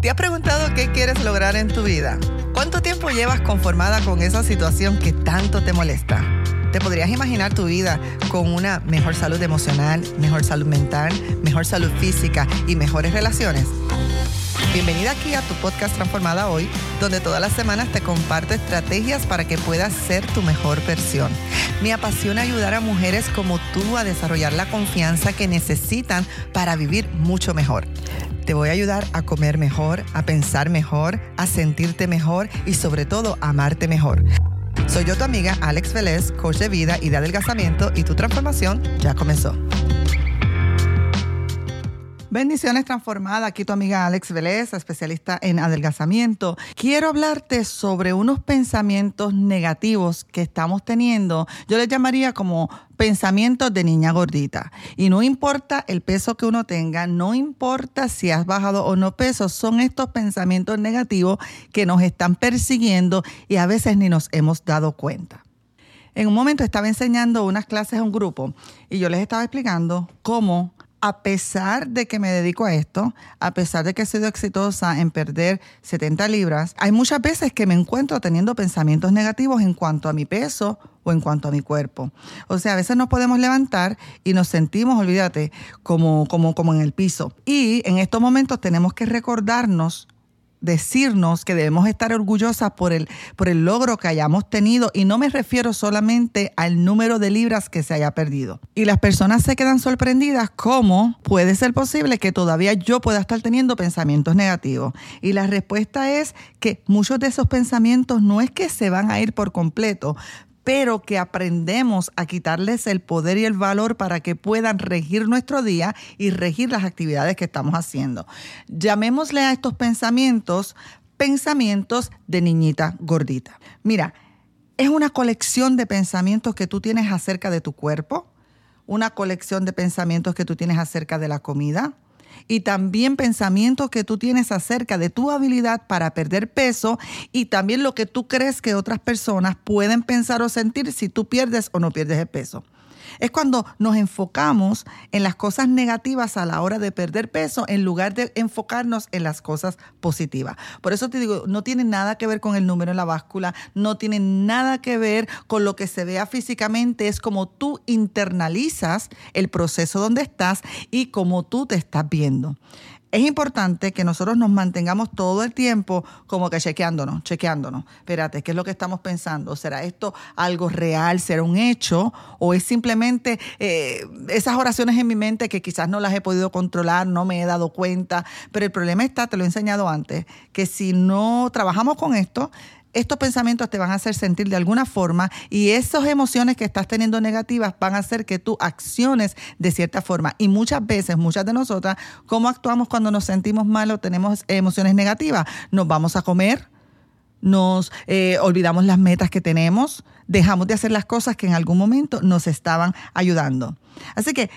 ¿Te has preguntado qué quieres lograr en tu vida? ¿Cuánto tiempo llevas conformada con esa situación que tanto te molesta? ¿Te podrías imaginar tu vida con una mejor salud emocional, mejor salud mental, mejor salud física y mejores relaciones? Bienvenida aquí a tu podcast Transformada Hoy, donde todas las semanas te comparto estrategias para que puedas ser tu mejor versión. Me apasiona ayudar a mujeres como tú a desarrollar la confianza que necesitan para vivir mucho mejor. Te voy a ayudar a comer mejor, a pensar mejor, a sentirte mejor y sobre todo a amarte mejor. Soy yo tu amiga Alex Vélez, coach de vida y de adelgazamiento y tu transformación ya comenzó. Bendiciones transformadas, aquí tu amiga Alex Vélez, especialista en adelgazamiento. Quiero hablarte sobre unos pensamientos negativos que estamos teniendo. Yo les llamaría como pensamientos de niña gordita. Y no importa el peso que uno tenga, no importa si has bajado o no peso, son estos pensamientos negativos que nos están persiguiendo y a veces ni nos hemos dado cuenta. En un momento estaba enseñando unas clases a un grupo y yo les estaba explicando cómo a pesar de que me dedico a esto, a pesar de que he sido exitosa en perder 70 libras, hay muchas veces que me encuentro teniendo pensamientos negativos en cuanto a mi peso o en cuanto a mi cuerpo. O sea, a veces nos podemos levantar y nos sentimos, olvídate, como, como, como en el piso. Y en estos momentos tenemos que recordarnos decirnos que debemos estar orgullosas por el, por el logro que hayamos tenido y no me refiero solamente al número de libras que se haya perdido. Y las personas se quedan sorprendidas cómo puede ser posible que todavía yo pueda estar teniendo pensamientos negativos. Y la respuesta es que muchos de esos pensamientos no es que se van a ir por completo, pero que aprendemos a quitarles el poder y el valor para que puedan regir nuestro día y regir las actividades que estamos haciendo. Llamémosle a estos pensamientos pensamientos de niñita gordita. Mira, es una colección de pensamientos que tú tienes acerca de tu cuerpo, una colección de pensamientos que tú tienes acerca de la comida, y también pensamientos que tú tienes acerca de tu habilidad para perder peso y también lo que tú crees que otras personas pueden pensar o sentir si tú pierdes o no pierdes el peso es cuando nos enfocamos en las cosas negativas a la hora de perder peso en lugar de enfocarnos en las cosas positivas. Por eso te digo, no tiene nada que ver con el número en la báscula, no tiene nada que ver con lo que se vea físicamente, es como tú internalizas el proceso donde estás y como tú te estás viendo es importante que nosotros nos mantengamos todo el tiempo como que chequeándonos, chequeándonos. Espérate, ¿qué es lo que estamos pensando? ¿Será esto algo real? ¿Será un hecho? ¿O es simplemente eh, esas oraciones en mi mente que quizás no las he podido controlar, no me he dado cuenta? Pero el problema está, te lo he enseñado antes, que si no trabajamos con esto, estos pensamientos te van a hacer sentir de alguna forma y esas emociones que estás teniendo negativas van a hacer que tú acciones de cierta forma. Y muchas veces, muchas de nosotras, ¿cómo actuamos cuando nos sentimos mal o tenemos emociones negativas? Nos vamos a comer, nos eh, olvidamos las metas que tenemos, dejamos de hacer las cosas que en algún momento nos estaban ayudando. Así que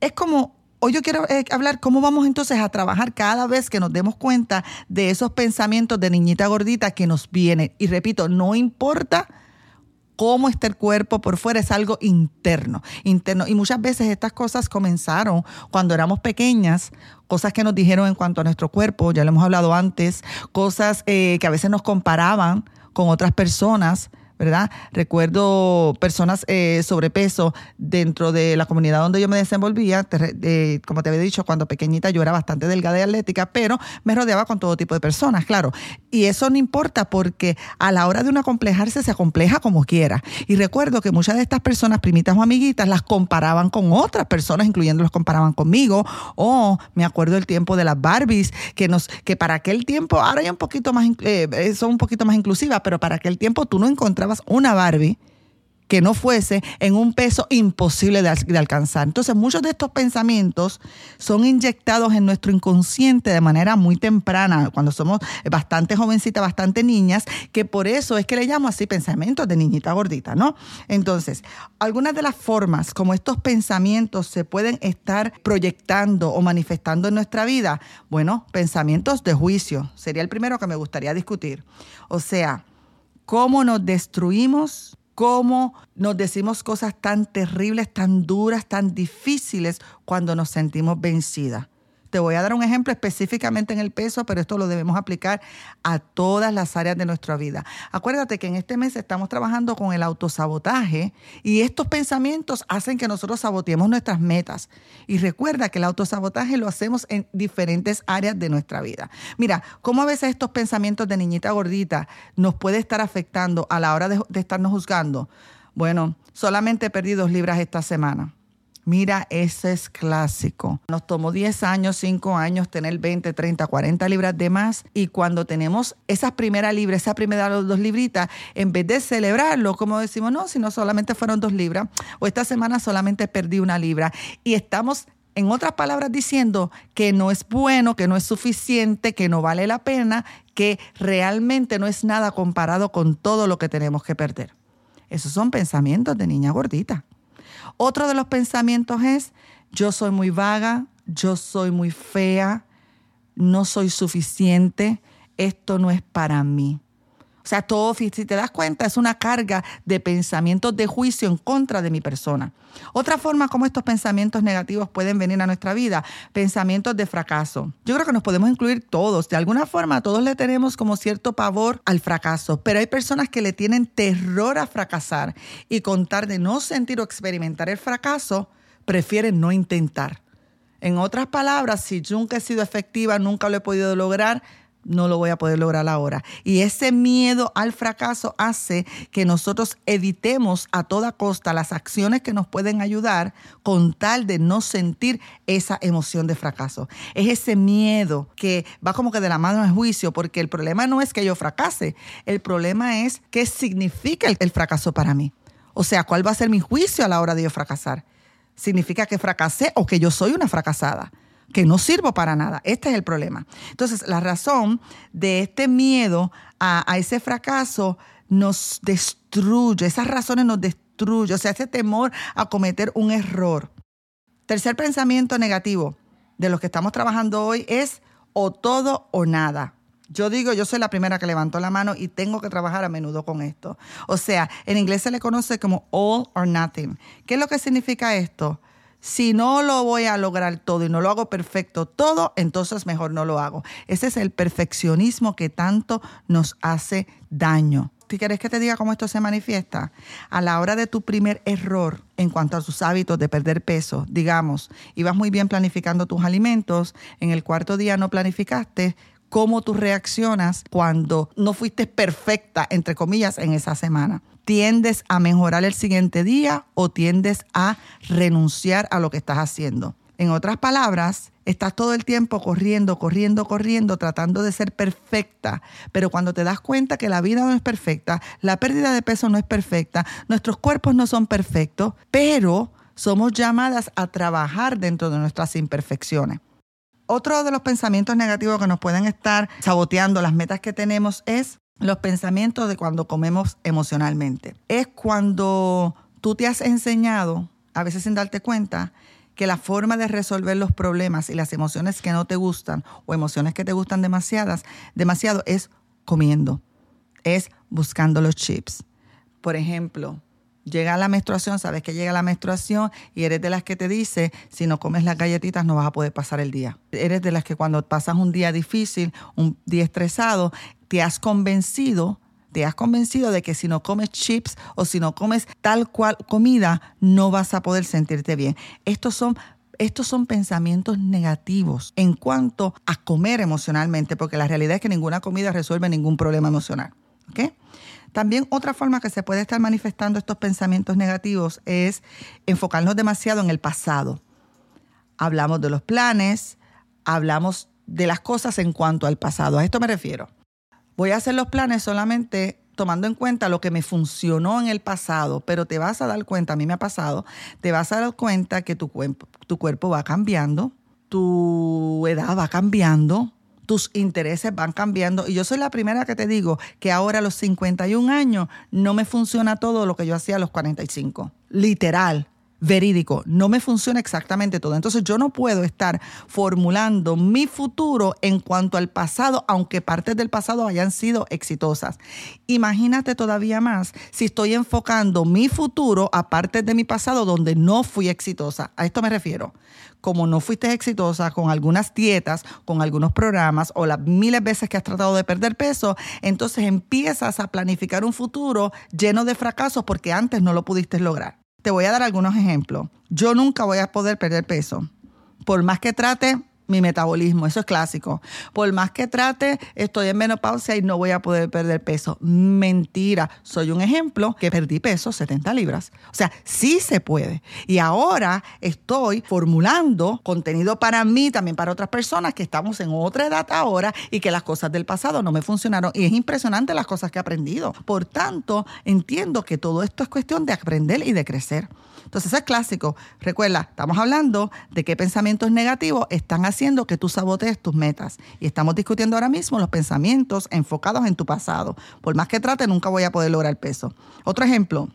es como Hoy yo quiero eh, hablar cómo vamos entonces a trabajar cada vez que nos demos cuenta de esos pensamientos de niñita gordita que nos vienen. Y repito, no importa cómo está el cuerpo por fuera, es algo interno, interno. Y muchas veces estas cosas comenzaron cuando éramos pequeñas, cosas que nos dijeron en cuanto a nuestro cuerpo, ya lo hemos hablado antes, cosas eh, que a veces nos comparaban con otras personas ¿verdad? Recuerdo personas eh, sobrepeso dentro de la comunidad donde yo me desenvolvía, como te había dicho, cuando pequeñita yo era bastante delgada y atlética, pero me rodeaba con todo tipo de personas, claro. Y eso no importa porque a la hora de uno acomplejarse se acompleja como quiera. Y recuerdo que muchas de estas personas, primitas o amiguitas, las comparaban con otras personas, incluyendo los comparaban conmigo. O me acuerdo el tiempo de las Barbies, que, nos, que para aquel tiempo, ahora ya un poquito más, eh, son un poquito más inclusivas, pero para aquel tiempo tú no encontrabas una Barbie que no fuese en un peso imposible de, alcanzar. Entonces, muchos de estos pensamientos son inyectados en nuestro inconsciente de manera muy temprana, cuando somos bastante jovencitas, bastante niñas, que por eso es que le llamo así pensamientos de niñita gordita, ¿no? Entonces, algunas de las formas como estos pensamientos se pueden estar proyectando o manifestando en nuestra vida, bueno, pensamientos de juicio, sería el primero que me gustaría discutir. O sea, cómo nos destruimos, cómo nos decimos cosas tan terribles, tan duras, tan difíciles cuando nos sentimos vencidas. Te voy a dar un ejemplo específicamente en el peso, pero esto lo debemos aplicar a todas las áreas de nuestra vida. Acuérdate que en este mes estamos trabajando con el autosabotaje y estos pensamientos hacen que nosotros saboteemos nuestras metas. Y recuerda que el autosabotaje lo hacemos en diferentes áreas de nuestra vida. Mira, cómo a veces estos pensamientos de niñita gordita nos puede estar afectando a la hora de, de estarnos juzgando. Bueno, solamente perdí dos libras esta semana Mira, ese es clásico. Nos tomó 10 años, 5 años tener 20, 30, 40 libras de más y cuando tenemos esas primeras libras, esa primera dos libritas, en vez de celebrarlo, como decimos, no, si no solamente fueron dos libras o esta semana solamente perdí una libra y estamos en otras palabras, diciendo que no es bueno, que no es suficiente, que no vale la pena, que realmente no es nada comparado con todo lo que tenemos que perder. Esos son pensamientos de niña gordita. Otro de los pensamientos es, yo soy muy vaga, yo soy muy fea, no soy suficiente, esto no es para mí. O sea, todo, si te das cuenta, es una carga de pensamientos de juicio en contra de mi persona. Otra forma como estos pensamientos negativos pueden venir a nuestra vida, pensamientos de fracaso. Yo creo que nos podemos incluir todos. De alguna forma, todos le tenemos como cierto pavor al fracaso, pero hay personas que le tienen terror a fracasar y contar de no sentir o experimentar el fracaso, prefieren no intentar. En otras palabras, si nunca he sido efectiva, nunca lo he podido lograr, no lo voy a poder lograr ahora. Y ese miedo al fracaso hace que nosotros evitemos a toda costa las acciones que nos pueden ayudar con tal de no sentir esa emoción de fracaso. Es ese miedo que va como que de la mano al juicio, porque el problema no es que yo fracase, el problema es qué significa el, fracaso para mí. O sea, ¿cuál va a ser mi juicio a la hora de yo fracasar? ¿Significa que fracasé o que yo soy una fracasada? Que no sirvo para nada. Este es el problema. Entonces, la razón de este miedo a, ese fracaso nos destruye, esas razones nos destruyen, o sea, ese temor a cometer un error. Tercer pensamiento negativo de los que estamos trabajando hoy es o todo o nada. Yo digo, yo soy la primera que levantó la mano y tengo que trabajar a menudo con esto. O sea, en inglés se le conoce como all or nothing. ¿Qué es lo que significa esto? Si no lo voy a lograr todo y no lo hago perfecto todo, entonces mejor no lo hago. Ese es el perfeccionismo que tanto nos hace daño. Si quieres que te diga cómo esto se manifiesta, a la hora de tu primer error en cuanto a tus hábitos de perder peso, digamos, ibas muy bien planificando tus alimentos, en el cuarto día no planificaste, cómo tú reaccionas cuando no fuiste perfecta, entre comillas, en esa semana tiendes a mejorar el siguiente día o tiendes a renunciar a lo que estás haciendo. En otras palabras, estás todo el tiempo corriendo, corriendo, corriendo, tratando de ser perfecta, pero cuando te das cuenta que la vida no es perfecta, la pérdida de peso no es perfecta, nuestros cuerpos no son perfectos, pero somos llamadas a trabajar dentro de nuestras imperfecciones. Otro de los pensamientos negativos que nos pueden estar saboteando las metas que tenemos es los pensamientos de cuando comemos emocionalmente. Es cuando tú te has enseñado, a veces sin darte cuenta, que la forma de resolver los problemas y las emociones que no te gustan o emociones que te gustan demasiadas, demasiado es comiendo, es buscando los chips. Por ejemplo, llega la menstruación, sabes que llega la menstruación y eres de las que te dice, si no comes las galletitas no vas a poder pasar el día. Eres de las que cuando pasas un día difícil, un día estresado, te has convencido, te has convencido de que si no comes chips o si no comes tal cual comida, no vas a poder sentirte bien. Estos son estos son pensamientos negativos en cuanto a comer emocionalmente, porque la realidad es que ninguna comida resuelve ningún problema emocional. También otra forma que se puede estar manifestando estos pensamientos negativos es enfocarnos demasiado en el pasado. Hablamos de los planes, hablamos de las cosas en cuanto al pasado. A esto me refiero. Voy a hacer los planes solamente tomando en cuenta lo que me funcionó en el pasado, pero te vas a dar cuenta, a mí me ha pasado, te vas a dar cuenta que tu, cuerpo, tu cuerpo va cambiando, tu edad va cambiando, tus intereses van cambiando. Y yo soy la primera que te digo que ahora a los 51 años no me funciona todo lo que yo hacía a los 45. Literal verídico, no me funciona exactamente todo. Entonces yo no puedo estar formulando mi futuro en cuanto al pasado, aunque partes del pasado hayan sido exitosas. Imagínate todavía más si estoy enfocando mi futuro a partes de mi pasado donde no fui exitosa. A esto me refiero. Como no fuiste exitosa con algunas dietas, con algunos programas o las miles de veces que has tratado de perder peso, entonces empiezas a planificar un futuro lleno de fracasos porque antes no lo pudiste lograr. Te voy a dar algunos ejemplos. Yo nunca voy a poder perder peso. Por más que trate, mi metabolismo, eso es clásico. Por más que trate, estoy en menopausia y no voy a poder perder peso. Mentira, soy un ejemplo que perdí peso, 70 libras. O sea, sí se puede. Y ahora estoy formulando contenido para mí, también para otras personas que estamos en otra edad ahora y que las cosas del pasado no me funcionaron. Y es impresionante las cosas que he aprendido. Por tanto, entiendo que todo esto es cuestión de aprender y de crecer. Entonces, es clásico. Recuerda, estamos hablando de qué pensamientos negativos están haciendo que tú sabotees tus metas. Y estamos discutiendo ahora mismo los pensamientos enfocados en tu pasado. Por más que trate, nunca voy a poder lograr peso. Otro ejemplo,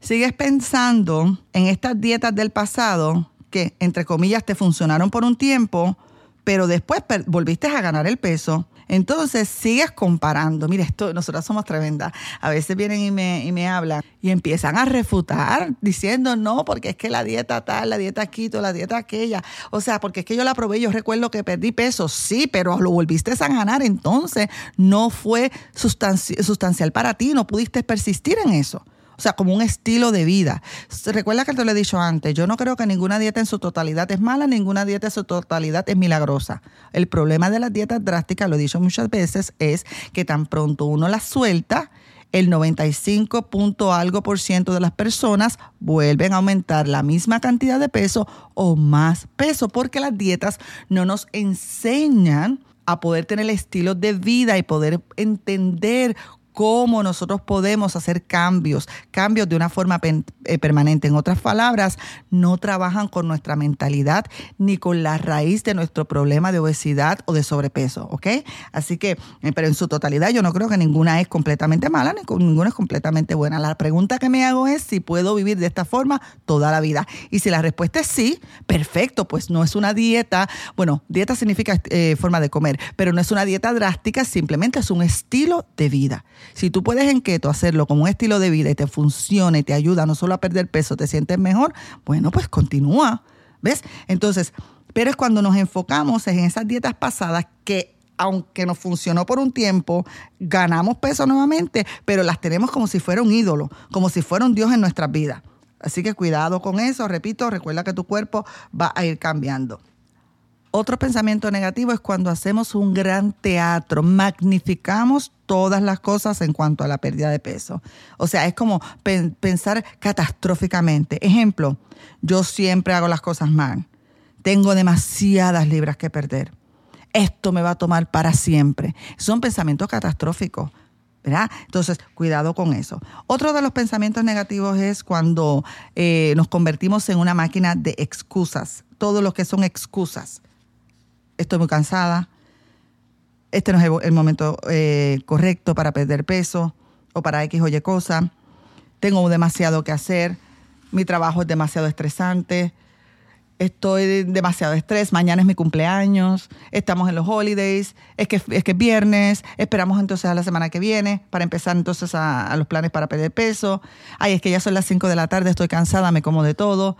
sigues pensando en estas dietas del pasado que, entre comillas, te funcionaron por un tiempo, pero después volviste a ganar el peso entonces sigues comparando. Mira, esto, nosotras somos tremendas. A veces vienen y me, y me hablan y empiezan a refutar diciendo, no, porque es que la dieta tal, la dieta quito, la dieta aquella. O sea, porque es que yo la probé, yo recuerdo que perdí peso, sí, pero lo volviste a ganar. Entonces no fue sustancial para ti, no pudiste persistir en eso. O sea, como un estilo de vida. Recuerda que te lo he dicho antes, yo no creo que ninguna dieta en su totalidad es mala, ninguna dieta en su totalidad es milagrosa. El problema de las dietas drásticas, lo he dicho muchas veces, es que tan pronto uno las suelta, el 95 punto algo por ciento de las personas vuelven a aumentar la misma cantidad de peso o más peso, porque las dietas no nos enseñan a poder tener estilos de vida y poder entender cómo nosotros podemos hacer cambios, cambios de una forma eh, permanente. En otras palabras, no trabajan con nuestra mentalidad ni con la raíz de nuestro problema de obesidad o de sobrepeso, ¿ok? Así que, eh, pero en su totalidad yo no creo que ninguna es completamente mala ni ninguna es completamente buena. La pregunta que me hago es si puedo vivir de esta forma toda la vida. Y si la respuesta es sí, perfecto, pues no es una dieta, bueno, dieta significa eh, forma de comer, pero no es una dieta drástica, simplemente es un estilo de vida. Si tú puedes en keto hacerlo como un estilo de vida y te funciona y te ayuda no solo a perder peso, te sientes mejor, bueno, pues continúa. ¿Ves? Entonces, pero es cuando nos enfocamos en esas dietas pasadas que aunque nos funcionó por un tiempo, ganamos peso nuevamente, pero las tenemos como si fuera un ídolo, como si fuera un Dios en nuestras vidas. Así que cuidado con eso, repito, recuerda que tu cuerpo va a ir cambiando. Otro pensamiento negativo es cuando hacemos un gran teatro, magnificamos todas las cosas en cuanto a la pérdida de peso. O sea, es como pensar catastróficamente. Ejemplo, yo siempre hago las cosas mal. Tengo demasiadas libras que perder. Esto me va a tomar para siempre. Son pensamientos catastróficos. ¿verdad? Entonces, cuidado con eso. Otro de los pensamientos negativos es cuando eh, nos convertimos en una máquina de excusas. Todo lo que son excusas estoy muy cansada, este no es el, momento eh, correcto para perder peso o para X o Y cosa, tengo demasiado que hacer, mi trabajo es demasiado estresante, estoy demasiado estrés, mañana es mi cumpleaños, estamos en los holidays, es que es, que viernes, esperamos entonces a la semana que viene para empezar entonces a, a los planes para perder peso, ay, es que ya son las 5 de la tarde, estoy cansada, me como de todo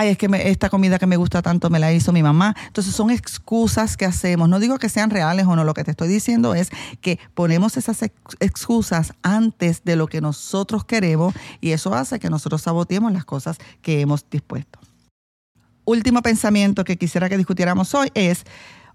ay, es que esta comida que me gusta tanto me la hizo mi mamá. Entonces son excusas que hacemos. No digo que sean reales o no, lo que te estoy diciendo es que ponemos esas excusas antes de lo que nosotros queremos y eso hace que nosotros saboteemos las cosas que hemos dispuesto. Último pensamiento que quisiera que discutiéramos hoy es,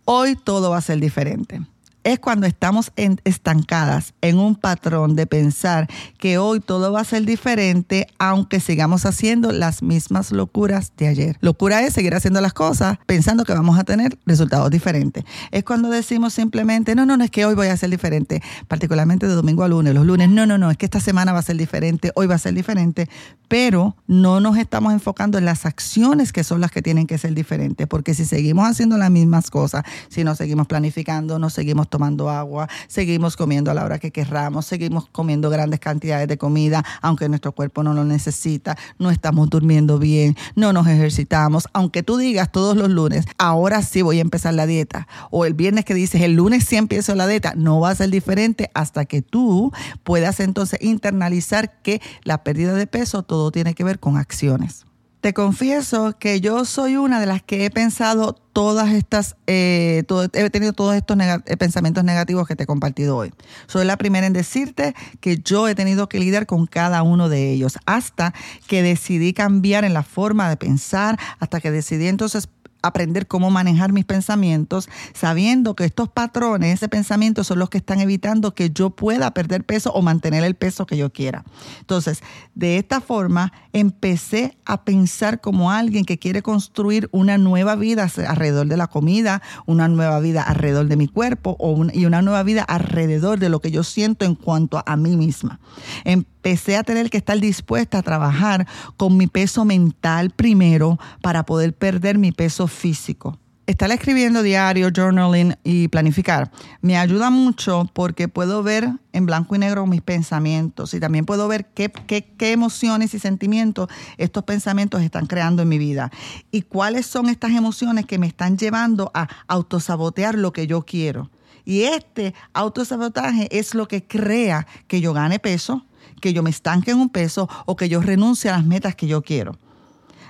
hoy todo va a ser diferente es cuando estamos estancadas en un patrón de pensar que hoy todo va a ser diferente aunque sigamos haciendo las mismas locuras de ayer. Locura es seguir haciendo las cosas pensando que vamos a tener resultados diferentes. Es cuando decimos simplemente, no, no, no es que hoy voy a ser diferente, particularmente de domingo a lunes, los lunes, no, no, no, es que esta semana va a ser diferente, hoy va a ser diferente, pero no nos estamos enfocando en las acciones que son las que tienen que ser diferentes, porque si seguimos haciendo las mismas cosas, si no seguimos planificando, no seguimos tomando agua, seguimos comiendo a la hora que querramos, seguimos comiendo grandes cantidades de comida, aunque nuestro cuerpo no lo necesita, no estamos durmiendo bien, no nos ejercitamos, aunque tú digas todos los lunes, ahora sí voy a empezar la dieta, o el viernes que dices, el lunes sí empiezo la dieta, no va a ser diferente hasta que tú puedas entonces internalizar que la pérdida de peso, todo tiene que ver con acciones. Te confieso que yo soy una de las que he pensado todas estas, eh, he tenido todos estos eh, pensamientos negativos que te he compartido hoy. Soy la primera en decirte que yo he tenido que lidiar con cada uno de ellos hasta que decidí cambiar en la forma de pensar, hasta que decidí entonces aprender cómo manejar mis pensamientos, sabiendo que estos patrones de pensamiento son los que están evitando que yo pueda perder peso o mantener el peso que yo quiera. Entonces, de esta forma, empecé a pensar como alguien que quiere construir una nueva vida alrededor de la comida, una nueva vida alrededor de mi cuerpo y una nueva vida alrededor de lo que yo siento en cuanto a mí misma. Empecé a tener que estar dispuesta a trabajar con mi peso mental primero para poder perder mi peso físico. Estar escribiendo diario, journaling y planificar me ayuda mucho porque puedo ver en blanco y negro mis pensamientos y también puedo ver qué, qué, emociones y sentimientos estos pensamientos están creando en mi vida y cuáles son estas emociones que me están llevando a autosabotear lo que yo quiero. Y este autosabotaje es lo que crea que yo gane peso, que yo me estanque en un peso o que yo renuncie a las metas que yo quiero.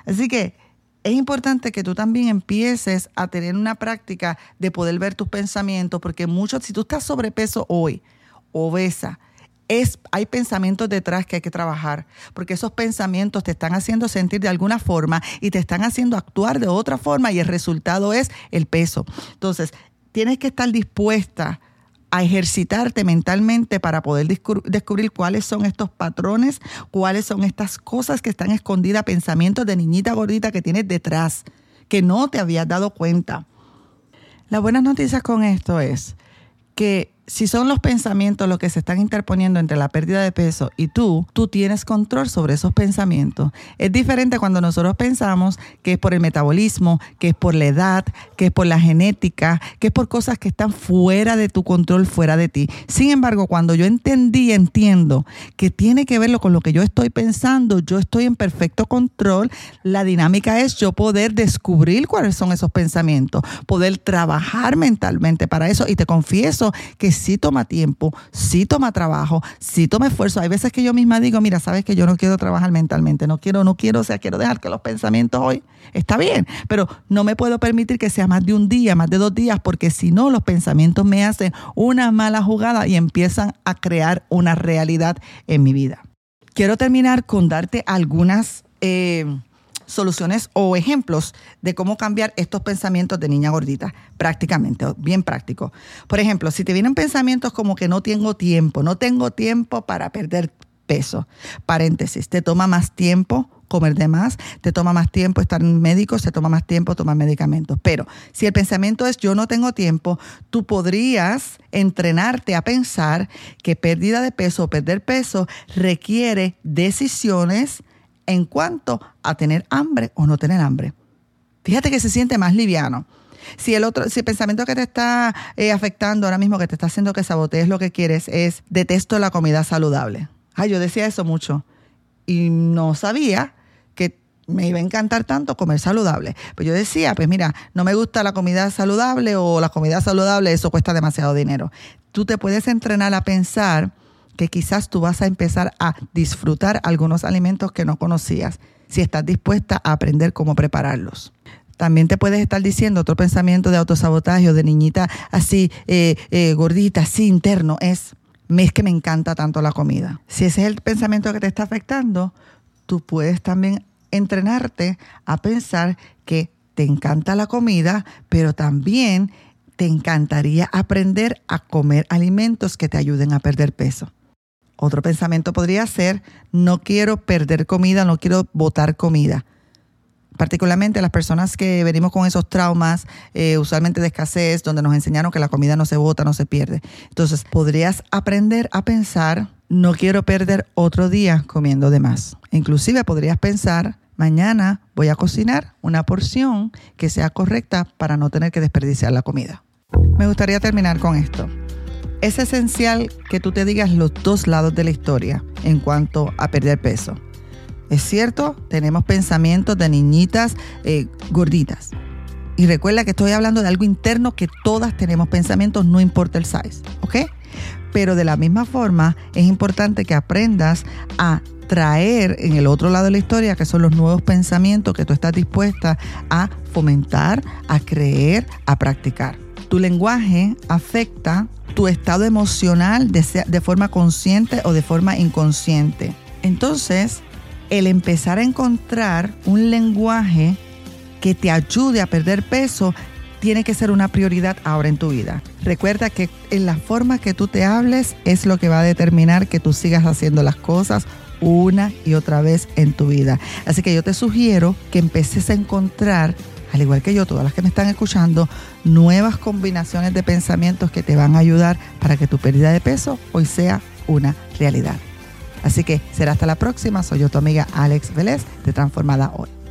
Así que es importante que tú también empieces a tener una práctica de poder ver tus pensamientos, porque muchos, si tú estás sobrepeso hoy, obesa, es, hay pensamientos detrás que hay que trabajar, porque esos pensamientos te están haciendo sentir de alguna forma y te están haciendo actuar de otra forma y el resultado es el peso. Entonces, tienes que estar dispuesta a ejercitarte mentalmente para poder descubrir cuáles son estos patrones, cuáles son estas cosas que están escondidas, pensamientos de niñita gordita que tienes detrás, que no te habías dado cuenta. La buena noticia con esto es que si son los pensamientos los que se están interponiendo entre la pérdida de peso y tú, tú tienes control sobre esos pensamientos. Es diferente cuando nosotros pensamos que es por el metabolismo, que es por la edad, que es por la genética, que es por cosas que están fuera de tu control, fuera de ti. Sin embargo, cuando yo entendí, entiendo que tiene que verlo con lo que yo estoy pensando, yo estoy en perfecto control, la dinámica es yo poder descubrir cuáles son esos pensamientos, poder trabajar mentalmente para eso y te confieso que sí toma tiempo, sí toma trabajo, sí toma esfuerzo. Hay veces que yo misma digo, mira, sabes que yo no quiero trabajar mentalmente, no quiero, no quiero, o sea, quiero dejar que los pensamientos hoy, está bien, pero no me puedo permitir que sea más de un día, más de dos días, porque si no, los pensamientos me hacen una mala jugada y empiezan a crear una realidad en mi vida. Quiero terminar con darte algunas... Eh, soluciones o ejemplos de cómo cambiar estos pensamientos de niña gordita, prácticamente, bien práctico. Por ejemplo, si te vienen pensamientos como que no tengo tiempo, no tengo tiempo para perder peso, paréntesis, te toma más tiempo comer de más, te toma más tiempo estar en médico, se toma más tiempo tomar medicamentos. Pero si el pensamiento es yo no tengo tiempo, tú podrías entrenarte a pensar que pérdida de peso o perder peso requiere decisiones en cuanto a tener hambre o no tener hambre. Fíjate que se siente más liviano. Si el otro, si el pensamiento que te está eh, afectando ahora mismo, que te está haciendo que sabotees lo que quieres, es detesto la comida saludable. Ay, yo decía eso mucho. Y no sabía que me iba a encantar tanto comer saludable. Pues yo decía, pues mira, no me gusta la comida saludable o la comida saludable, eso cuesta demasiado dinero. Tú te puedes entrenar a pensar que quizás tú vas a empezar a disfrutar algunos alimentos que no conocías, si estás dispuesta a aprender cómo prepararlos. También te puedes estar diciendo otro pensamiento de autosabotaje o de niñita así eh, eh, gordita, así interno, es, es que me encanta tanto la comida. Si ese es el pensamiento que te está afectando, tú puedes también entrenarte a pensar que te encanta la comida, pero también te encantaría aprender a comer alimentos que te ayuden a perder peso. Otro pensamiento podría ser, no quiero perder comida, no quiero botar comida. Particularmente las personas que venimos con esos traumas, eh, usualmente de escasez, donde nos enseñaron que la comida no se bota, no se pierde. Entonces, podrías aprender a pensar, no quiero perder otro día comiendo de más. Inclusive podrías pensar, mañana voy a cocinar una porción que sea correcta para no tener que desperdiciar la comida. Me gustaría terminar con esto. Es esencial que tú te digas los dos lados de la historia en cuanto a perder peso. Es cierto, tenemos pensamientos de niñitas eh, gorditas. Y recuerda que estoy hablando de algo interno que todas tenemos pensamientos, no importa el size, ¿ok? Pero de la misma forma es importante que aprendas a traer en el otro lado de la historia, que son los nuevos pensamientos que tú estás dispuesta a fomentar, a creer, a practicar. Tu lenguaje afecta tu estado emocional de, de forma consciente o de forma inconsciente. Entonces, el empezar a encontrar un lenguaje que te ayude a perder peso tiene que ser una prioridad ahora en tu vida. Recuerda que en la forma que tú te hables es lo que va a determinar que tú sigas haciendo las cosas una y otra vez en tu vida. Así que yo te sugiero que empieces a encontrar, al igual que yo, todas las que me están escuchando, nuevas combinaciones de pensamientos que te van a ayudar para que tu pérdida de peso hoy sea una realidad. Así que será hasta la próxima. Soy yo tu amiga Alex Vélez de Transformada Hoy.